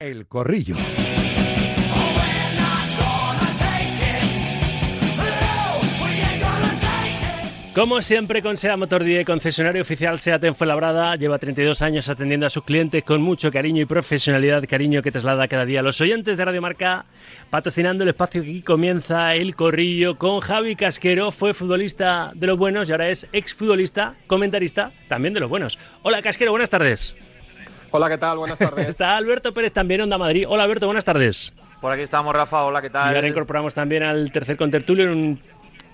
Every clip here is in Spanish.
El Corrillo. Como siempre con SEA Motor 10, concesionario oficial SEAT en Fuenlabrada, lleva 32 años atendiendo a sus clientes con mucho cariño y profesionalidad, cariño que traslada cada día a los oyentes de Radio Marca, patrocinando el espacio que aquí comienza el corrillo con Javi Casquero, fue futbolista de los buenos y ahora es exfutbolista, comentarista también de los buenos. Hola Casquero, buenas tardes. Hola, ¿qué tal? Buenas tardes. Está Alberto Pérez también, Onda Madrid. Hola Alberto, buenas tardes. Por aquí estamos, Rafa. Hola, ¿qué tal? Y ahora incorporamos también al tercer contertulio en un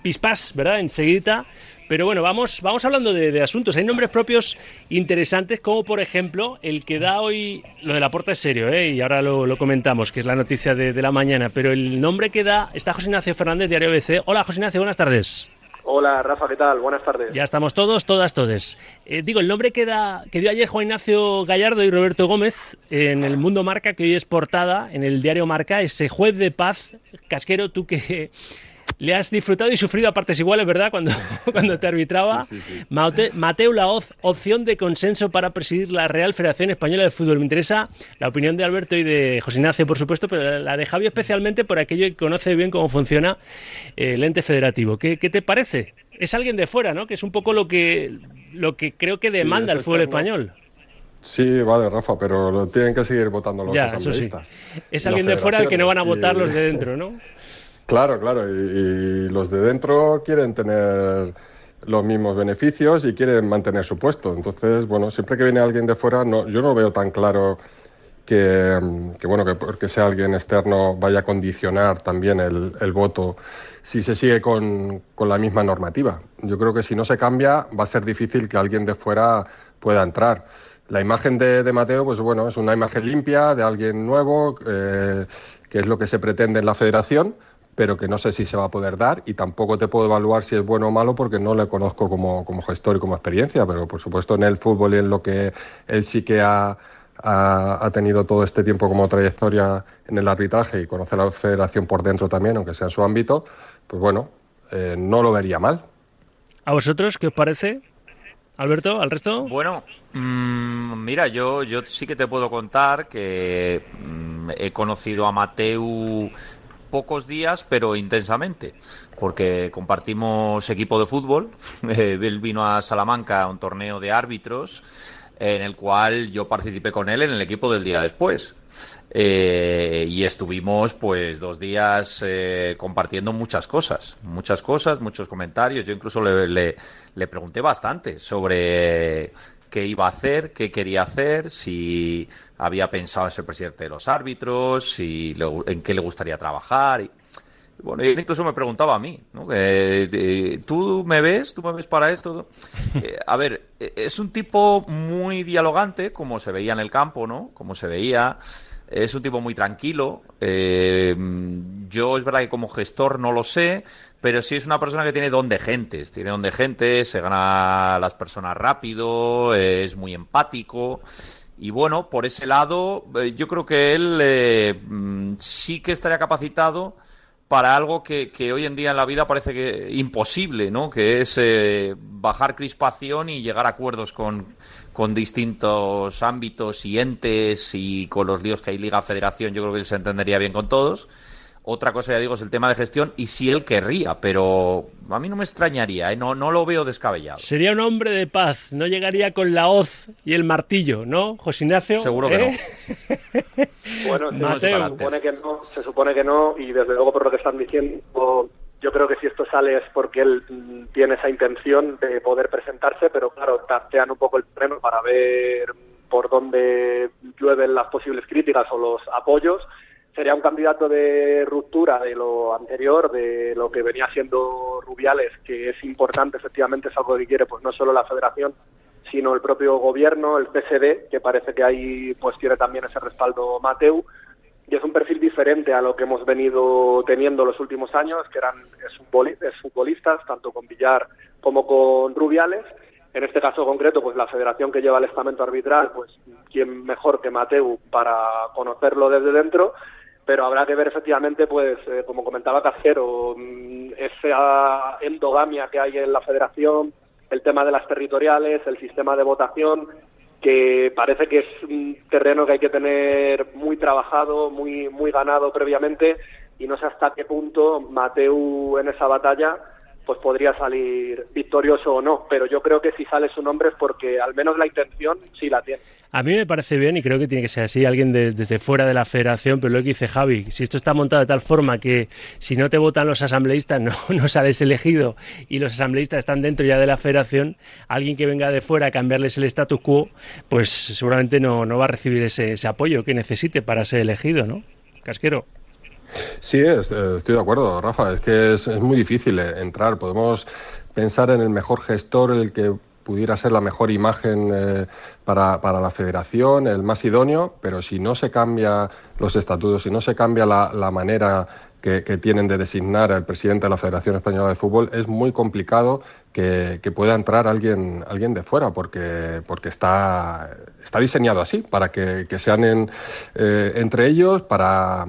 pispás, ¿verdad? Enseguida. Pero bueno, vamos, vamos hablando de, de, asuntos. Hay nombres propios interesantes, como por ejemplo el que da hoy. Lo de la puerta es serio, ¿eh? y ahora lo, lo comentamos, que es la noticia de, de, la mañana. Pero el nombre que da está José Ignacio Fernández, Diario BC. Hola, José Ignacio, buenas tardes. Hola, Rafa, ¿qué tal? Buenas tardes. Ya estamos todos, todas, todes. Eh, digo, el nombre que, da, que dio ayer Juan Ignacio Gallardo y Roberto Gómez en el Mundo Marca, que hoy es portada en el diario Marca, ese juez de paz. Casquero, tú que le has disfrutado y sufrido a partes iguales, ¿verdad? Cuando, cuando te arbitraba. Sí, sí, sí. Mate, Mateo Laoz, opción de consenso para presidir la Real Federación Española de Fútbol. Me interesa la opinión de Alberto y de José Ignacio, por supuesto, pero la de Javi especialmente por aquello que conoce bien cómo funciona el ente federativo. ¿Qué, qué te parece? Es alguien de fuera, ¿no? Que es un poco lo que, lo que creo que demanda el fútbol español. Sí, vale, Rafa, pero lo tienen que seguir votando los ya, asambleístas. Sí. Es alguien de fuera al que no van a votar y... los de dentro, ¿no? Claro, claro, y, los de dentro quieren tener los mismos beneficios y quieren mantener su puesto. Entonces, bueno, siempre que viene alguien de fuera, no, yo no veo tan claro que, bueno, que porque sea alguien externo vaya a condicionar también el, el voto si se sigue con, con, la misma normativa. Yo creo que si no se cambia va a ser difícil que alguien de fuera pueda entrar. La imagen de, de Mateo, pues bueno, es una imagen limpia de alguien nuevo, eh, que es lo que se pretende en la federación, pero que no sé si se va a poder dar y tampoco te puedo evaluar si es bueno o malo porque no le conozco como, como gestor y como experiencia, pero por supuesto en el fútbol y en lo que él sí que ha, ha, ha, tenido todo este tiempo como trayectoria en el arbitraje y conoce la federación por dentro también, aunque sea en su ámbito, pues bueno, eh, no lo vería mal. ¿A vosotros qué os parece? Alberto, ¿al resto? Bueno, mmm, mira, yo, yo sí que te puedo contar que mmm, he conocido a Mateu pocos días, pero intensamente, porque compartimos equipo de fútbol. Él vino a Salamanca a un torneo de árbitros en el cual yo participé con él en el equipo del día después. Eh, y estuvimos pues dos días eh, compartiendo muchas cosas, muchas cosas, muchos comentarios. Yo incluso le, le, le pregunté bastante sobre qué iba a hacer, qué quería hacer, si había pensado en ser presidente de los árbitros, si en qué le gustaría trabajar. Y, bueno, incluso me preguntaba a mí, ¿no? Eh, eh, ¿Tú me ves? ¿Tú me ves para esto? Eh, a ver, es un tipo muy dialogante, como se veía en el campo, ¿no? Como se veía. Es un tipo muy tranquilo. Eh, yo es verdad que como gestor no lo sé, pero sí es una persona que tiene don de gentes. Tiene don de gentes, se gana a las personas rápido, es muy empático. Y bueno, por ese lado, yo creo que él eh, sí que estaría capacitado para algo que, hoy en día en la vida parece que imposible, ¿no? Que es eh, bajar crispación y llegar a acuerdos con, distintos ámbitos y entes y con los líos que hay Liga Federación, yo creo que se entendería bien con todos. Otra cosa, ya digo, es el tema de gestión y si él querría, pero a mí no me extrañaría, ¿eh? no, no lo veo descabellado. Sería un hombre de paz, no llegaría con la hoz y el martillo, ¿no, José Ignacio? Seguro que ¿Eh? no. bueno, no, se supone que no, se supone que no, y desde luego por lo que están diciendo, yo creo que si esto sale es porque él tiene esa intención de poder presentarse, pero claro, tantean un poco el terreno para ver por dónde llueven las posibles críticas o los apoyos sería un candidato de ruptura de lo anterior, de lo que venía siendo Rubiales, que es importante, efectivamente es algo que quiere pues no solo la federación, sino el propio gobierno, el PSD, que parece que ahí pues tiene también ese respaldo Mateu, y es un perfil diferente a lo que hemos venido teniendo los últimos años, que eran futbolistas, tanto con Villar como con Rubiales, en este caso concreto, pues la federación que lleva el estamento arbitral, pues quién mejor que Mateu para conocerlo desde dentro, pero habrá que ver efectivamente, pues, eh, como comentaba Casero, esa endogamia que hay en la federación, el tema de las territoriales, el sistema de votación, que parece que es un terreno que hay que tener muy trabajado, muy, muy ganado previamente y no sé hasta qué punto Mateu en esa batalla pues podría salir victorioso o no, pero yo creo que si sale su nombre es porque al menos la intención sí la tiene. A mí me parece bien y creo que tiene que ser así, alguien desde fuera de la federación, pero lo que dice Javi, si esto está montado de tal forma que si no te votan los asambleístas no, no sales elegido y los asambleístas están dentro ya de la federación, alguien que venga de fuera a cambiarles el status quo, pues seguramente no, no va a recibir ese, ese apoyo que necesite para ser elegido, ¿no? Casquero. Sí, estoy de acuerdo, Rafa. Es que es, muy difícil eh, entrar. Podemos pensar en el mejor gestor, el que pudiera ser la mejor imagen eh, para, la federación, el más idóneo, pero si no se cambia los estatutos, si no se cambia la, manera que, tienen de designar al presidente de la Federación Española de Fútbol, es muy complicado que, pueda entrar alguien, alguien de fuera, porque, porque está, está diseñado así, para que, sean eh, entre ellos, para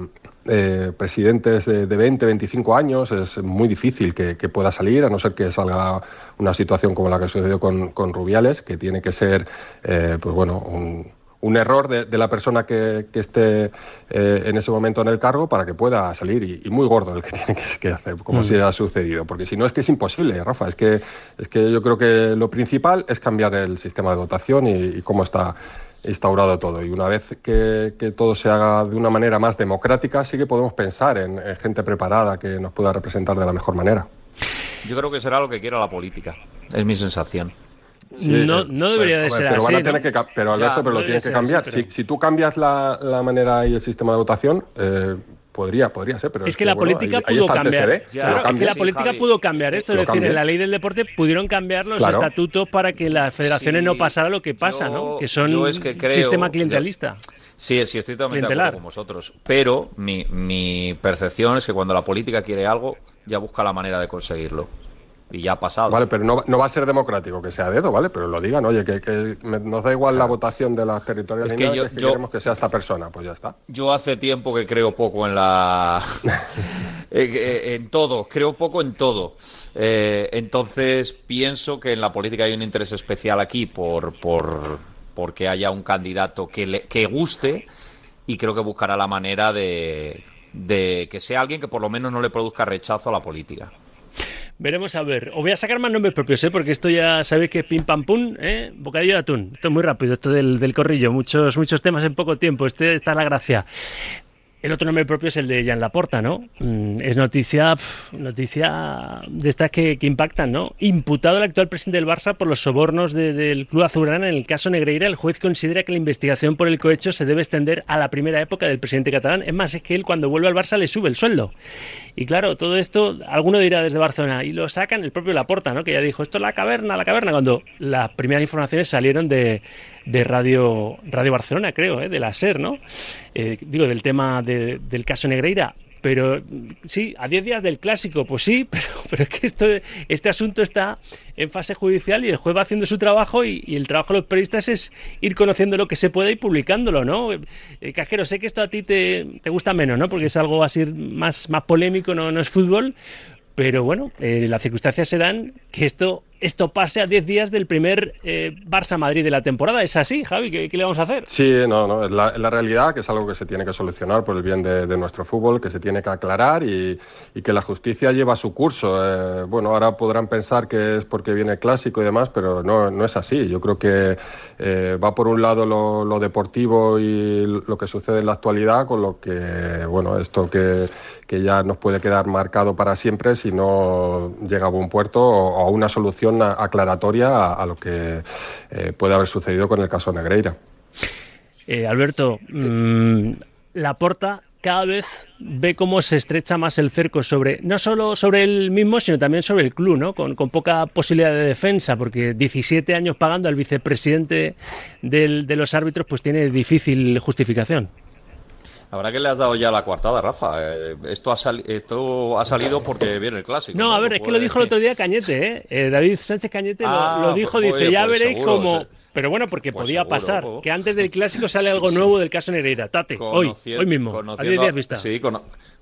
eh, presidentes de, 20, 25 años, es muy difícil que, pueda salir, a no ser que salga una situación como la que sucedió con, con Rubiales, que tiene que ser, eh, pues bueno, un, error de, la persona que, esté eh, en ese momento en el cargo para que pueda salir y, muy gordo el que tiene que, hacer, como si mm. ha sucedido, porque si no es que es imposible, Rafa, es que, es que yo creo que lo principal es cambiar el sistema de votación y cómo está instaurado todo. Y una vez que, todo se haga de una manera más democrática, sí que podemos pensar en, gente preparada que nos pueda representar de la mejor manera. Yo creo que será lo que quiera la política, es mi sensación. no, no, debería de ser pero así. pero Alberto, pero lo tienes que cambiar. si, si, tú cambias la, la, manera y el sistema de votación, eh, Podría, podría ser, pero es, que, la política pudo cambiar. es que la política pudo cambiar esto, es decir, en la ley del deporte pudieron cambiar los estatutos para que las federaciones no pasara lo que pasa, ¿no? Que son un sistema clientelista. sí, sí, estoy totalmente de acuerdo con vosotros. Pero mi, mi percepción es que cuando la política quiere algo, ya busca la manera de conseguirlo y ya ha pasado. Vale, pero no, no, va a ser democrático que sea dedo, ¿vale? Pero lo digan, oye, que, que nos da igual la votación de las territoriales es que, yo, queremos que sea esta persona, pues ya está. Yo hace tiempo que creo poco en la... en todo, creo poco en todo. Eh, entonces pienso que en la política hay un interés especial aquí por, por porque haya un candidato que, le, que guste y creo que buscará la manera de, de que sea alguien que por lo menos no le produzca rechazo a la política. Veremos a ver. Os voy a sacar más nombres propios, ¿eh? porque esto ya sabéis que es pim pam pum, ¿eh? bocadillo de atún. Esto es muy rápido, esto del, del corrillo. Muchos, muchos temas en poco tiempo. Este, esta es la gracia. El otro nombre propio es el de Jan Laporta, ¿no? Mm, es noticia, noticia de estas que, impactan, ¿no? Imputado el actual presidente del Barça por los sobornos del club azulgrana en el caso Negreira, el juez considera que la investigación por el cohecho se debe extender a la primera época del presidente catalán. Es más, es que él cuando vuelve al Barça le sube el sueldo. Y claro, todo esto, alguno dirá desde Barcelona, y lo sacan el propio Laporta, ¿no? Que ya dijo, esto es la caverna, la caverna, cuando las primeras informaciones salieron de, Radio, Radio Barcelona, creo, ¿eh? de la SER, ¿no? Eh, digo, del tema del caso Negreira. Pero sí, a 10 días del clásico, pues sí, pero, es que esto, este asunto está en fase judicial y el juez va haciendo su trabajo y, el trabajo de los periodistas es ir conociendo lo que se puede y publicándolo, ¿no? Eh, Cajero, sé que esto a ti te, te, gusta menos, ¿no? Porque es algo así más, más polémico, no, no es fútbol, pero bueno, eh, las circunstancias se dan que esto, esto pase a 10 días del primer eh, Barça-Madrid de la temporada. ¿Es así, Javi? ¿Qué, le vamos a hacer? Sí, no, no, es la, realidad, que es algo que se tiene que solucionar por el bien de, nuestro fútbol, que se tiene que aclarar y, que la justicia lleva su curso. Eh, bueno, ahora podrán pensar que es porque viene el clásico y demás, pero no, no es así. Yo creo que va por un lado lo, deportivo y lo que sucede en la actualidad, con lo que, bueno, esto que que ya nos puede quedar marcado para siempre si no llega a buen puerto o a una solución aclaratoria a, lo que eh, puede haber sucedido con el caso Negreira. Eh, Alberto, mm, la porta cada vez ve cómo se estrecha más el cerco sobre, no solo sobre el mismo, sino también sobre el club, ¿no? Con, poca posibilidad de defensa, porque 17 años pagando al vicepresidente de los árbitros, pues tiene difícil justificación. La verdad que le has dado ya la coartada, Rafa. Eh, esto, ha esto ha salido porque viene el clásico. No, a ver, es que lo dijo el otro día Cañete, ¿eh? eh David Sánchez Cañete lo, ah, dijo, pues, dice, ya pues veréis cómo... Pero bueno, porque pues podía pasar, que antes del clásico sale algo nuevo del caso Nereida. Tate, hoy, hoy mismo, conociendo, vista. Sí,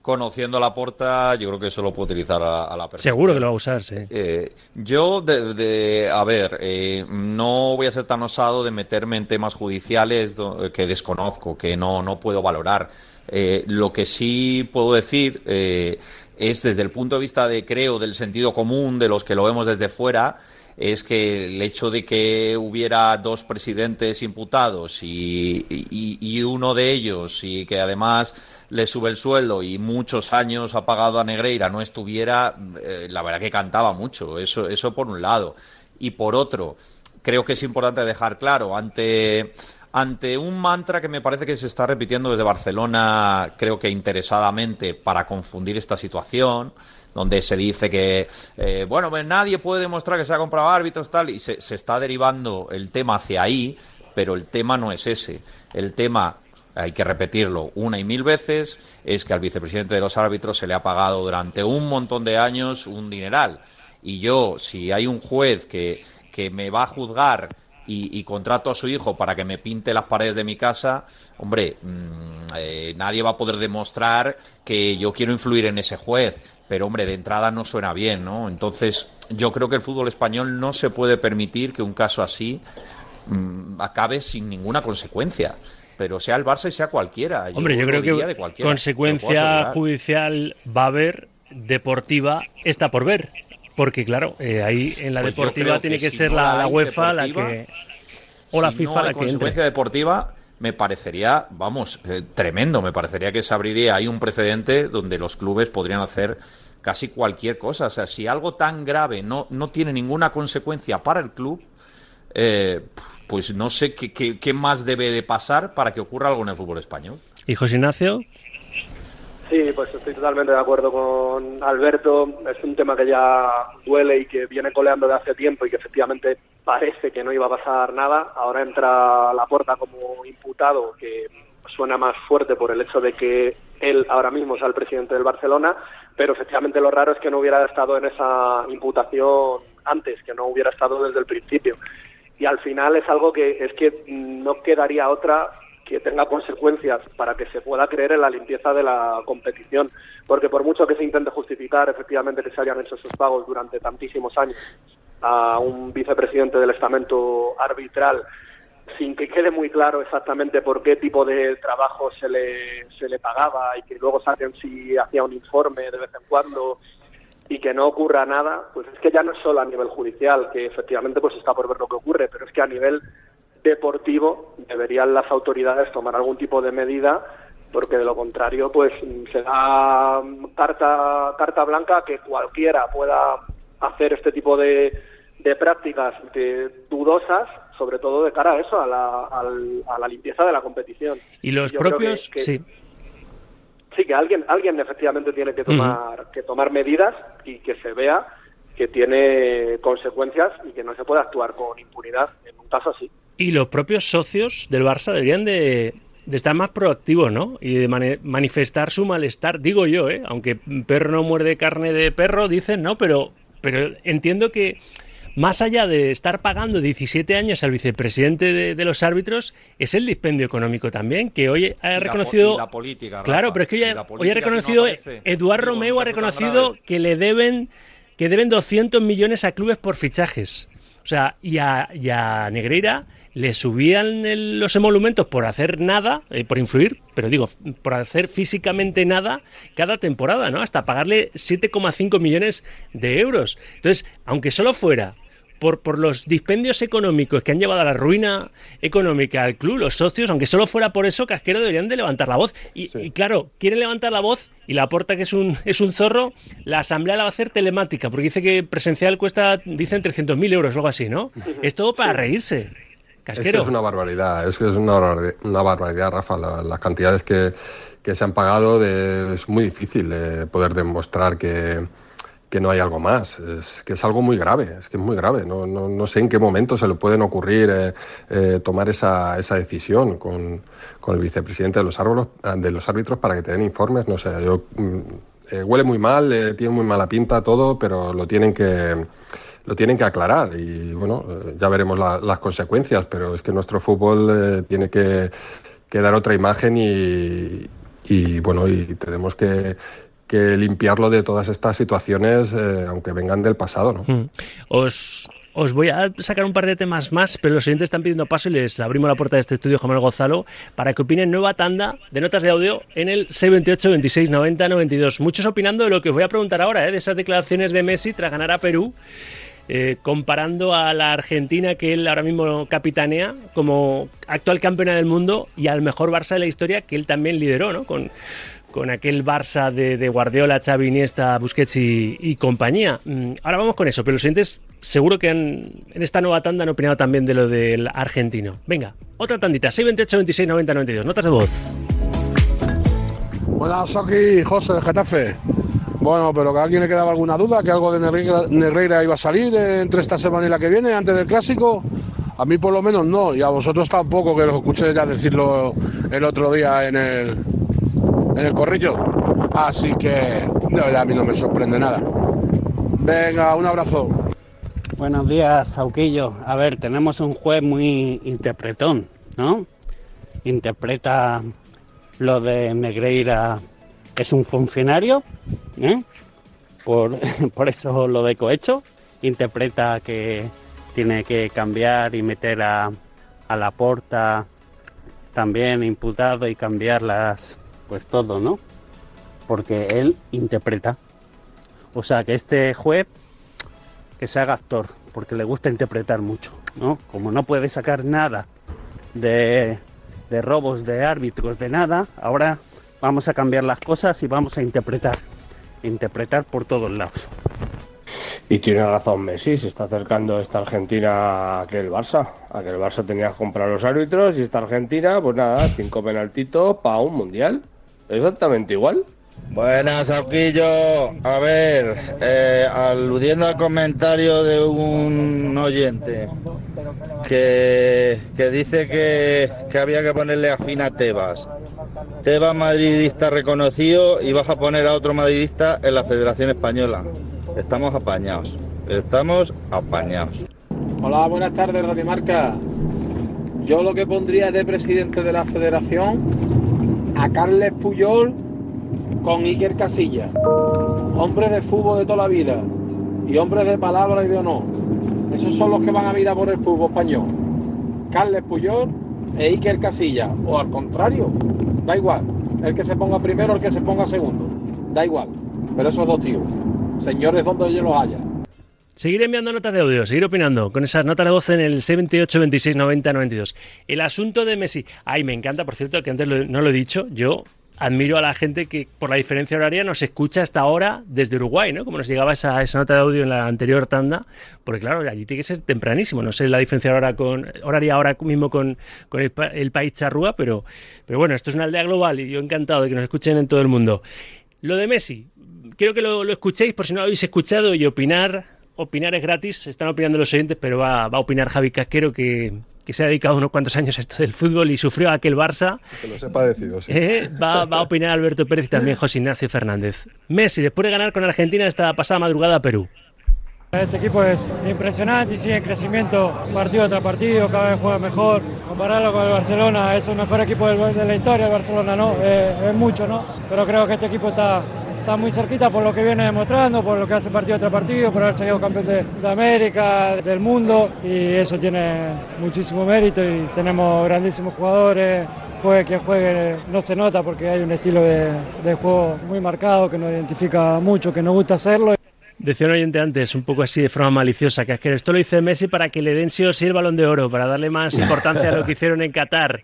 conociendo la porta, yo creo que eso lo puede utilizar a, la persona. Seguro que lo va a usar, sí. Eh, yo, de, a ver, no voy a ser tan osado de meterme en temas judiciales que desconozco, que no, no puedo valorar. Eh, lo que sí puedo decir eh, es desde el punto de vista de, creo, del sentido común, de los que lo vemos desde fuera, es que el hecho de que hubiera dos presidentes imputados y, uno de ellos y que además le sube el sueldo y muchos años ha pagado a Negreira no estuviera, eh, la verdad que cantaba mucho, eso, eso por un lado. Y por otro, creo que es importante dejar claro ante ante un mantra que me parece que se está repitiendo desde Barcelona, creo que interesadamente, para confundir esta situación, donde se dice que, eh, bueno, pues nadie puede demostrar que se ha comprado árbitros, tal, y se, se está derivando el tema hacia ahí, pero el tema no es ese. El tema hay que repetirlo una y mil veces, es que al vicepresidente de los árbitros se le ha pagado durante un montón de años un dineral. Y yo, si hay un juez que, que me va a juzgar y, contrato a su hijo para que me pinte las paredes de mi casa, hombre, mm, eh, nadie va a poder demostrar que yo quiero influir en ese juez. Pero, hombre, de entrada no suena bien, ¿no? Entonces, yo creo que el fútbol español no se puede permitir que un caso así mm, acabe sin ninguna consecuencia pero sea el Barça y sea cualquiera. Hombre, yo creo que consecuencia judicial va a haber, deportiva está por ver. Porque claro, eh, ahí en la pues deportiva tiene que, ser la, UEFA la que... O la FIFA la que consecuencia deportiva me parecería, vamos, eh, tremendo. Me parecería que se abriría ahí un precedente donde los clubes podrían hacer casi cualquier cosa. O sea, si algo tan grave no, no tiene ninguna consecuencia para el club, eh, pues no sé qué, qué, qué, más debe de pasar para que ocurra algo en el fútbol español. ¿Y José Ignacio? Sí, pues estoy totalmente de acuerdo con Alberto. Es un tema que ya duele y que viene coleando de hace tiempo y que efectivamente parece que no iba a pasar nada. Ahora entra la puerta como imputado, que suena más fuerte por el hecho de que él ahora mismo sea el presidente del Barcelona, pero efectivamente lo raro es que no hubiera estado en esa imputación antes, que no hubiera estado desde el principio. Y al final es algo que es que no quedaría otra que tenga consecuencias para que se pueda creer en la limpieza de la competición. Porque por mucho que se intente justificar efectivamente que se hayan hecho esos pagos durante tantísimos años a un vicepresidente del estamento arbitral, sin que quede muy claro exactamente por qué tipo de trabajo se le, se le pagaba y que luego saquen si hacía un informe de vez en cuando y que no ocurra nada, pues es que ya no es solo a nivel judicial, que efectivamente pues está por ver lo que ocurre, pero es que a nivel deportivo deberían las autoridades tomar algún tipo de medida porque de lo contrario pues se da carta carta blanca que cualquiera pueda hacer este tipo de, de prácticas dudosas sobre todo de cara a eso a la, a la limpieza de la competición. Y los propios sí. Sí que alguien alguien efectivamente tiene que tomar que tomar medidas y que se vea que tiene consecuencias y que no se puede actuar con impunidad en un caso así y los propios socios del Barça deberían de, estar más proactivos, ¿no? Y de manifestar su malestar, digo yo, ¿eh? Aunque perro no muerde carne de perro, dicen, ¿no? Pero, pero entiendo que más allá de estar pagando 17 años al vicepresidente de, los árbitros, es el dispendio económico también, que hoy ha reconocido... La, política, Claro, pero es que hoy, ha reconocido... Eduardo Romeo ha reconocido que le deben que deben 200 millones a clubes por fichajes. O sea, y a, y a Negreira le subían los emolumentos por hacer nada, eh, por influir, pero digo, por hacer físicamente nada cada temporada, ¿no? Hasta pagarle 7,5 millones de euros. Entonces, aunque solo fuera por, por los dispendios económicos que han llevado a la ruina económica al club, los socios, aunque solo fuera por eso, Casquero deberían de levantar la voz. Y, claro, quieren levantar la voz y la aporta que es un, es un zorro, la asamblea la va a hacer telemática, porque dice que presencial cuesta, dicen 300.000 euros o algo así, ¿no? Es todo para reírse. Es que es una barbaridad, es que es una, una barbaridad, Rafa. las cantidades que, que, se han pagado es muy difícil eh, poder demostrar que, que no hay algo más, es que es algo muy grave, es que es muy grave. No, no, no sé en qué momento se le pueden ocurrir eh, eh, tomar esa, esa decisión con, con, el vicepresidente de los, árbitros, de los árbitros para que te den informes. No sé, yo, mm, huele muy mal, tiene muy mala pinta todo, pero lo tienen que lo tienen que aclarar y bueno, ya veremos las consecuencias, pero es que nuestro fútbol tiene que, dar otra imagen y, bueno, y tenemos que que limpiarlo de todas estas situaciones, eh, aunque vengan del pasado. ¿no? Mm. Os, os voy a sacar un par de temas más, pero los siguientes están pidiendo paso y les abrimos la puerta de este estudio, Jamal Gonzalo, para que opinen nueva tanda de notas de audio en el 628 26 90 92. Muchos opinando de lo que os voy a preguntar ahora, ¿eh? de esas declaraciones de Messi tras ganar a Perú. Eh, comparando a la Argentina que él ahora mismo capitanea como actual campeona del mundo y al mejor Barça de la historia que él también lideró, ¿no? Con, con aquel Barça de, Guardiola, Xavi, Iniesta, Busquets y, compañía. Mm, ahora vamos con eso, pero los siguientes seguro que en esta nueva tanda han opinado también de lo del argentino. Venga, otra tandita, 628 26 90 92, notas de voz. Buenas, aquí José de Getafe. Bueno, pero que a alguien le quedaba alguna duda, que algo de Negreira, iba a salir entre esta semana y la que viene, antes del clásico. A mí por lo menos no, y a vosotros tampoco, que lo escuché ya decirlo el otro día en el, en el corrillo. Así que de verdad a mí no me sorprende nada. Venga, un abrazo. Buenos días, Sauquillo. A ver, tenemos un juez muy interpretón, ¿no? Interpreta lo de Negreira es un funcionario, ¿eh? por, por eso lo de cohecho. Interpreta que tiene que cambiar y meter a, a la porta también imputado y cambiar las, pues todo, ¿no? Porque él interpreta. O sea, que este juez que se haga actor, porque le gusta interpretar mucho, ¿no? Como no puede sacar nada de, de robos de árbitros, de nada, ahora vamos a cambiar las cosas y vamos a interpretar. Interpretar por todos lados. Y tiene razón Messi, se está acercando esta Argentina a que el Barça. A que el Barça tenía que comprar los árbitros y esta Argentina, pues nada, cinco penaltitos para un mundial. Exactamente igual. Buenas, Sauquillo. A ver, eh, aludiendo al comentario de un oyente que, que dice que, que, había que ponerle a fin a Tebas. Tebas madridista reconocido y vas a poner a otro madridista en la Federación Española. Estamos apañados. Estamos apañados. Hola, buenas tardes, Radio Marca. Yo lo que pondría de presidente de la Federación a Carles Puyol con Iker Casilla. Hombres de fútbol de toda la vida y hombres de palabra y de honor. Esos son los que van a mirar por el fútbol español. Carles Puyol e Iker Casilla. O al contrario, da igual. El que se ponga primero, el que se ponga segundo. Da igual. Pero esos dos tíos. Señores, donde yo los haya. Seguir enviando notas de audio, seguir opinando con esas notas de voz en el 78 26 90 92. El asunto de Messi. Ay, me encanta, por cierto, que antes no lo he dicho. Yo admiro a la gente que por la diferencia horaria nos escucha hasta ahora desde Uruguay, ¿no? Como nos llegaba esa, esa nota de audio en la anterior tanda, porque claro, allí tiene que ser tempranísimo. No sé la diferencia ahora con, horaria ahora mismo con, con el, país charrúa, pero, pero bueno, esto es una aldea global y yo encantado de que nos escuchen en todo el mundo. Lo de Messi, quiero que lo, lo escuchéis por si no lo habéis escuchado y opinar opinar es gratis, están opinando los oyentes, pero va, va a opinar Javi Casquero, que, que, se ha dedicado unos cuantos años a esto del fútbol y sufrió aquel Barça. Que lo sepa decido, sí. Eh, va, va, a opinar Alberto Pérez y también José Ignacio Fernández. Messi, después de ganar con Argentina esta pasada madrugada a Perú. Este equipo es impresionante y sigue en crecimiento partido tras partido, cada vez juega mejor. Compararlo con el Barcelona, es el mejor equipo de la historia, el Barcelona no, es mucho, ¿no? Pero creo que este equipo está está muy cerquita por lo que viene demostrando, por lo que hace partido tras partido, por haber salido campeón de, América, del mundo y eso tiene muchísimo mérito y tenemos grandísimos jugadores. Juegue quien juegue no se nota porque hay un estilo de, de juego muy marcado que nos identifica mucho, que nos gusta hacerlo. Decía un oyente antes, un poco así de forma maliciosa, que es que esto lo hizo Messi para que le den sí o sí el balón de oro, para darle más importancia a lo que hicieron en Qatar.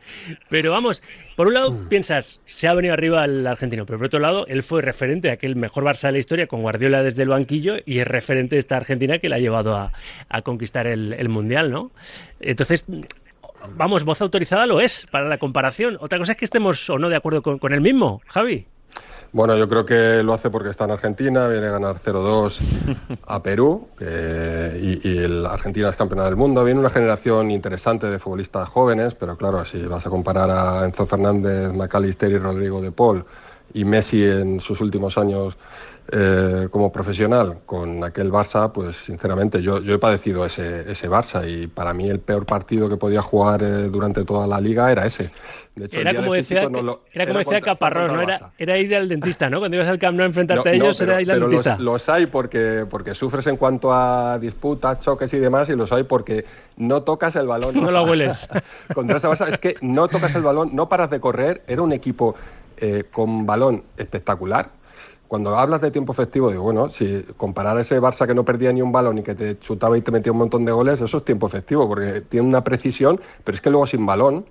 Pero vamos, por un lado piensas, se ha venido arriba el argentino, pero por otro lado, él fue referente de aquel mejor Barça de la historia con Guardiola desde el banquillo y es referente de esta Argentina que le ha llevado a, conquistar el, Mundial, ¿no? Entonces, vamos, voz autorizada lo es para la comparación. Otra cosa es que estemos o no de acuerdo con, con el mismo, Javi. Bueno, yo creo que lo hace porque está en Argentina, viene a ganar 0-2 a Perú y, el Argentina es campeona del mundo. Viene una generación interesante de futbolistas jóvenes, pero claro, si vas a comparar a Enzo Fernández, McAllister y Rodrigo de Paul y Messi en sus últimos años eh, como profesional con aquel Barça, pues sinceramente yo, yo he padecido ese, ese Barça y para mí el peor partido que podía jugar eh, durante toda la liga era ese. De hecho, era, como decía, era, como decía Caparrós, ¿no? Era, era, ir al dentista, ¿no? Cuando ibas al Camp Nou a enfrentarte a ellos, era ir al dentista. Los, los, hay porque, porque sufres en cuanto a disputas, choques y demás, y los hay porque no tocas el balón. No, lo hueles. Contra ese Barça es que no tocas el balón, no paras de correr, era un equipo eh, con balón espectacular. Cuando hablas de tiempo efectivo, digo, bueno, si comparar ese Barça que no perdía ni un balón y que te chutaba y te metía un montón de goles, eso es tiempo efectivo, porque tiene una precisión, pero es que luego sin balón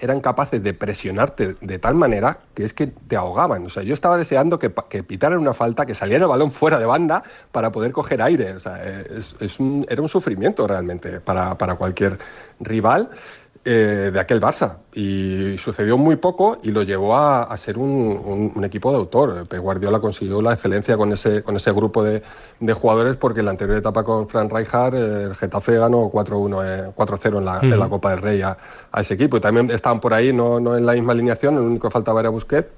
eran capaces de presionarte de tal manera que es que te ahogaban. O sea, yo estaba deseando que, que pitaran una falta, que saliera el balón fuera de banda para poder coger aire. O sea, es, un, era un sufrimiento realmente para, para cualquier rival. Eh, de aquel Barça. Y sucedió muy poco y lo llevó a, ser un, equipo de autor. Pep Guardiola consiguió la excelencia con ese, con ese grupo de, jugadores porque en la anterior etapa con Frank Rijkaard el Getafe ganó 4-1, 4-0 eh, en, la, en la Copa del Rey a, ese equipo. Y también estaban por ahí, no, no en la misma alineación, el único que faltaba era Busquets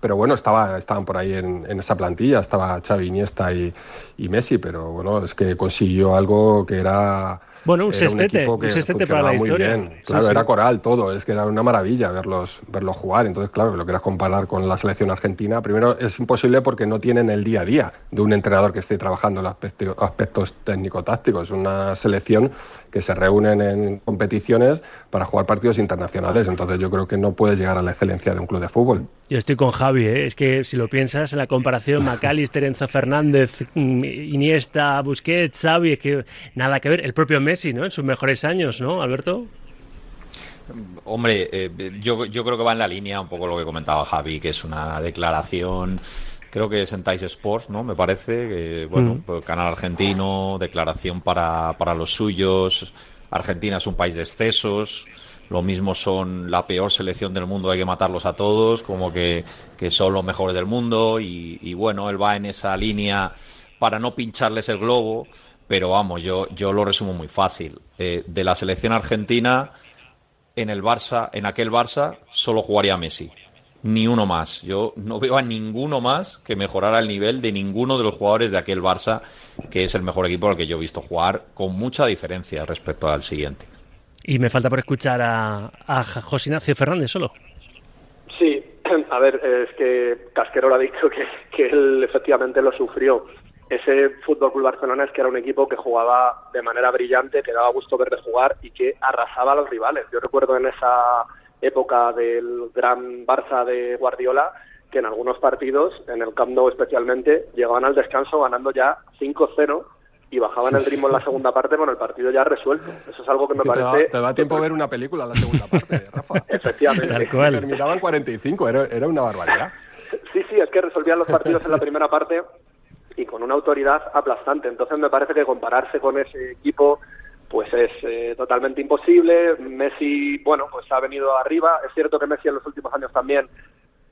pero bueno, estaba, estaban por ahí en, esa plantilla, estaba Xavi, Iniesta y, y, Messi, pero bueno, es que consiguió algo que era bueno, un sextete, un, sextete para la historia. Muy bien. Claro, era coral todo, es que era una maravilla verlos, verlos jugar. Entonces, claro, lo quieras comparar con la selección argentina, primero es imposible porque no tienen el día a día de un entrenador que esté trabajando los aspectos técnico-tácticos. Es una selección que se reúnen en competiciones para jugar partidos internacionales. Entonces, yo creo que no puedes llegar a la excelencia de un club de fútbol. Yo estoy con Javi, ¿eh? es que si lo piensas en la comparación McAllister, Enzo Fernández, mm, Iniesta, Busquets, Xavi, es que nada que ver. El propio Messi, ¿no? En sus mejores años, ¿no, Alberto? Hombre, eh, yo, yo creo que va en la línea un poco lo que comentaba Javi, que es una declaración creo que es en Tais Sports, ¿no? Me parece que, bueno, mm. pues, canal argentino, declaración para, para los suyos. Argentina es un país de excesos. Lo mismo son la peor selección del mundo, hay que matarlos a todos, como que, son los mejores del mundo. Y, bueno, él va en esa línea para no pincharles el globo. Pero vamos, yo, yo lo resumo muy fácil. Eh, de la selección argentina, en el Barça, en aquel Barça, solo jugaría Messi. Ni uno más. Yo no veo a ninguno más que mejorara el nivel de ninguno de los jugadores de aquel Barça, que es el mejor equipo al que yo he visto jugar, con mucha diferencia respecto al siguiente. Y me falta por escuchar a, a José Ignacio Fernández solo. Sí, a ver, es que Casquero lo ha dicho que, que él efectivamente lo sufrió. Ese Fútbol Club Barcelona es que era un equipo que jugaba de manera brillante, que daba gusto ver de jugar y que arrasaba a los rivales. Yo recuerdo en esa época del gran Barça de Guardiola que en algunos partidos, en el Camp Nou especialmente, llegaban al descanso ganando ya 5-0 y bajaban el ritmo en la segunda parte con el partido ya resuelto. Eso es algo que me parece... Te da, tiempo a ver una película en la segunda parte, Rafa. Efectivamente. Terminaban 45, era, era una barbaridad. Sí, sí, es que resolvían los partidos en la primera parte con una autoridad aplastante. Entonces me parece que compararse con ese equipo pues es eh, totalmente imposible. Messi, bueno, pues ha venido arriba. Es cierto que Messi en los últimos años también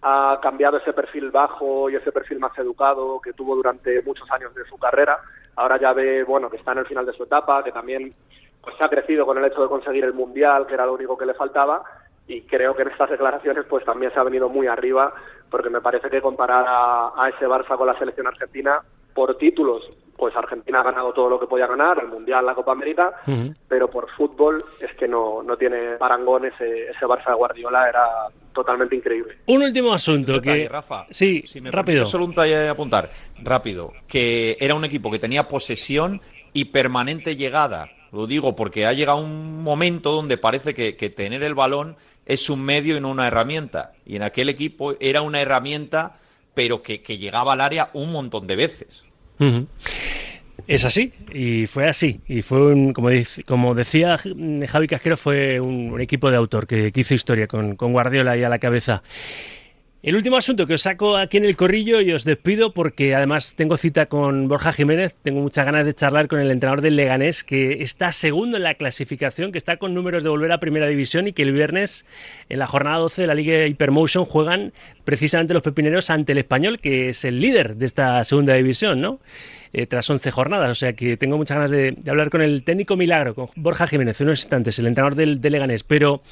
ha cambiado ese perfil bajo y ese perfil más educado que tuvo durante muchos años de su carrera ahora ya ve, bueno, que está en el final de su etapa, que también pues ha crecido con el hecho de conseguir el mundial, que era lo único que le faltaba, y creo que en estas declaraciones pues también se ha venido muy arriba, porque me parece que comparar a, ese Barça con la selección argentina por títulos, pues Argentina ha ganado todo lo que podía ganar, el Mundial, la Copa América, pero por fútbol es que no, no tiene parangón ese, ese Barça de Guardiola, era totalmente increíble. Un último asunto que... Rafa, sí, si me rápido. Solo un talle apuntar, rápido, que era un equipo que tenía posesión y permanente llegada. Lo digo porque ha llegado un momento donde parece que, tener el balón es un medio y no una herramienta. Y en aquel equipo era una herramienta, pero que, llegaba al área un montón de veces. Es así, y fue así. Y fue, un, como, decía Javi Casquero, fue un, equipo de autor que, hizo historia con, Guardiola ahí a la cabeza. El último asunto que os saco aquí en el corrillo y os despido porque además tengo cita con Borja Jiménez, tengo muchas ganas de charlar con el entrenador del Leganés que está segundo en la clasificación, que está con números de volver a Primera División y que el viernes en la jornada 12 de la Liga Hypermotion juegan precisamente los pepineros ante el Español, que es el líder de esta Segunda División, ¿no? Eh, tras 11 jornadas. O sea que tengo muchas ganas de, hablar con el técnico Milagro, con Borja Jiménez, unos instantes, el entrenador del, Leganés. Pero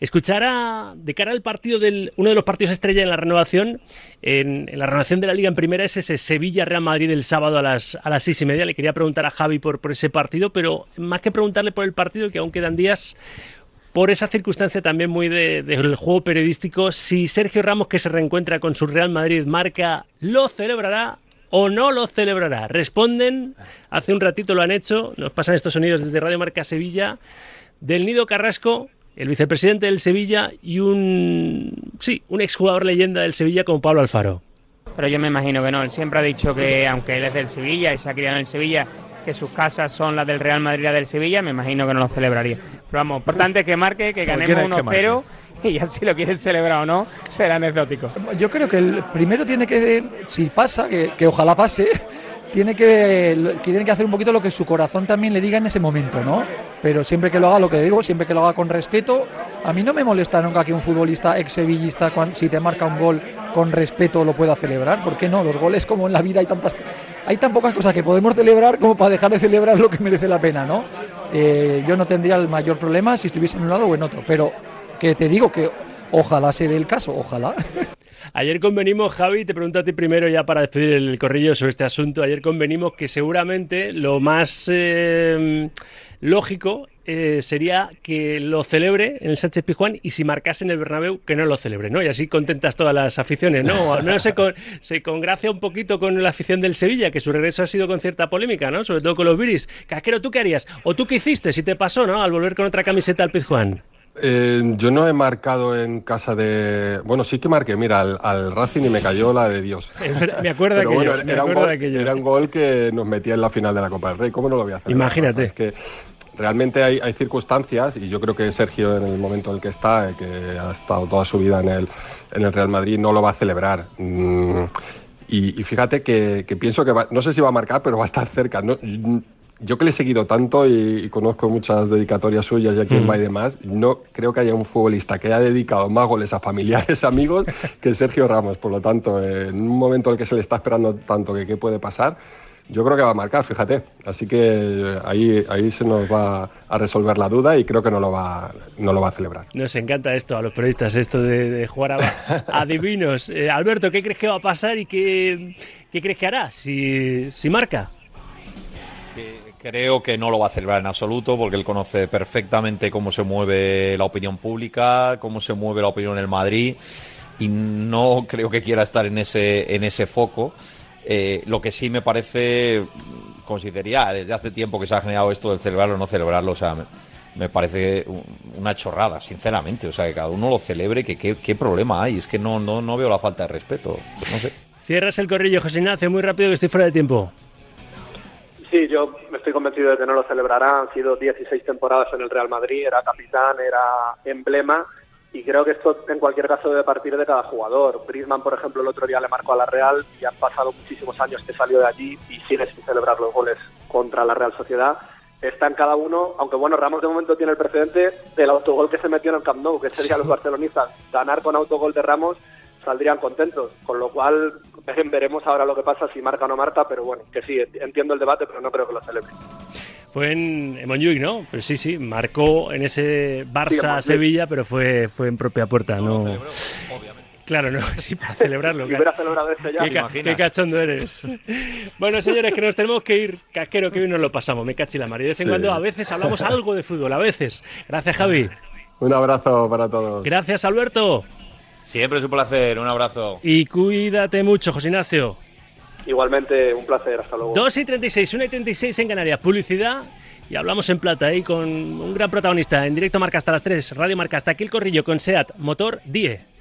escuchar de cara al partido del uno de los partidos estrella en la renovación, en, la renovación de la Liga en primera es ese Sevilla-Real Madrid el sábado a las, a las seis y media. Le quería preguntar a Javi por, por ese partido, pero más que preguntarle por el partido, que aún quedan días, por esa circunstancia también muy del juego periodístico, si Sergio Ramos, que se reencuentra con su Real Madrid, marca, lo celebrará o no lo celebrará. Responden, hace un ratito lo han hecho, nos pasan estos sonidos desde Radio Marca Sevilla, del Nido Carrasco, el vicepresidente del Sevilla y un, sí, un exjugador leyenda del Sevilla como Pablo Alfaro. Pero yo me imagino que no, él siempre ha dicho que aunque él es del Sevilla y se ha criado en el Sevilla, que sus casas son las del Real Madrid y del Sevilla, me imagino que no lo celebraría. Pero vamos, importante que marque, que ganemos 1-0 y ya si lo quieren celebrar o no, será anecdótico. Yo creo que el primero tiene que, si pasa, que, ojalá pase, tiene que, tiene que hacer un poquito lo que su corazón también le diga en ese momento, ¿no? Pero siempre que lo haga, lo que digo, siempre que lo haga con respeto, a mí no me molesta nunca que un futbolista ex sevillista, si te marca un gol con respeto, lo pueda celebrar. ¿Por qué no? Los goles, como en la vida, hay tantas hay tan pocas cosas que podemos celebrar como para dejar de celebrar lo que merece la pena, ¿no? Eh, yo no tendría el mayor problema si estuviese en un lado o en otro, pero que te digo que ojalá se dé el caso, ojalá. Ayer convenimos, Javi, te pregunto a ti primero ya para despedir el corrillo sobre este asunto. Ayer convenimos que seguramente lo más eh, lógico eh, sería que lo celebre en el Sánchez Pijuán y si marcase en el Bernabéu que no lo celebre, ¿no? Y así contentas todas las aficiones, ¿no? Al menos se, con, se congracia un poquito con la afición del Sevilla, que su regreso ha sido con cierta polémica, ¿no? Sobre todo con los viris. Casquero, ¿tú qué harías? ¿O tú qué hiciste si te pasó, ¿no? Al volver con otra camiseta al Pizjuán. Eh, yo no he marcado en casa de. Bueno, sí que marqué, mira, al, Racing y me cayó la de Dios. me acuerdo, de, aquello, era, un gol, era, un gol, que nos metía en la final de la Copa del Rey. ¿Cómo no lo voy a hacer? Imagínate. Es que realmente hay, circunstancias, y yo creo que Sergio, en el momento en el que está, eh, que ha estado toda su vida en el, en el Real Madrid, no lo va a celebrar. Mm, y, fíjate que, pienso que no sé si va a marcar, pero va a estar cerca. yo que le he seguido tanto y, conozco muchas dedicatorias suyas y a quien mm. va y demás, no creo que haya un futbolista que haya dedicado más goles a familiares, amigos, que Sergio Ramos. Por lo tanto, en un momento en el que se le está esperando tanto que qué puede pasar, yo creo que va a marcar, fíjate. Así que ahí, ahí se nos va a resolver la duda y creo que no lo va, no lo va a celebrar. Nos encanta esto a los periodistas, esto de, jugar a, adivinos. Eh, Alberto, ¿qué crees que va a pasar y qué, qué crees que hará si, si marca? Creo que no lo va a celebrar en absoluto porque él conoce perfectamente cómo se mueve la opinión pública, cómo se mueve la opinión en el Madrid y no creo que quiera estar en ese, en ese foco. Eh, lo que sí me parece, consideraría, desde hace tiempo que se ha generado esto de celebrarlo o no celebrarlo, o sea, me, parece una chorrada, sinceramente. O sea, que cada uno lo celebre, que qué, problema hay. Es que no, no, no veo la falta de respeto. No sé. Cierras el corrillo, José Ignacio, muy rápido que estoy fuera de tiempo. Sí, yo estoy convencido de que no lo celebrará. Han sido 16 temporadas en el Real Madrid, era capitán, era emblema y creo que esto en cualquier caso debe partir de cada jugador. Brisman, por ejemplo, el otro día le marcó a la Real y han pasado muchísimos años que salió de allí y sigue sin celebrar los goles contra la Real Sociedad. Está en cada uno, aunque bueno, Ramos de momento tiene el precedente del autogol que se metió en el Camp Nou, que sería los barcelonistas. Ganar con autogol de Ramos saldrían contentos, con lo cual veremos ahora lo que pasa si marca o no marca, pero bueno, que sí, entiendo el debate, pero no creo que lo celebre. Fue en, en ¿no? Pero sí, sí, marcó en ese Barça-Sevilla, pero fue, fue en propia puerta, ¿no? Claro, no, sí, para celebrarlo. Celebrado este ya. ¿Qué, qué, cachondo eres. bueno, señores, que nos tenemos que ir. Casquero, que hoy nos lo pasamos, me cachi la mar. Y de vez en cuando, a veces hablamos algo de fútbol, a veces. Gracias, Javi. Un abrazo para todos. Gracias, Alberto. Siempre es un placer, un abrazo. Y cuídate mucho, José Ignacio. Igualmente, un placer, hasta luego. 2 y 36, 1 y 36 en Canarias. Publicidad y hablamos en plata ahí con un gran protagonista. En directo marca hasta las 3, Radio Marca hasta aquí el corrillo con SEAT Motor 10.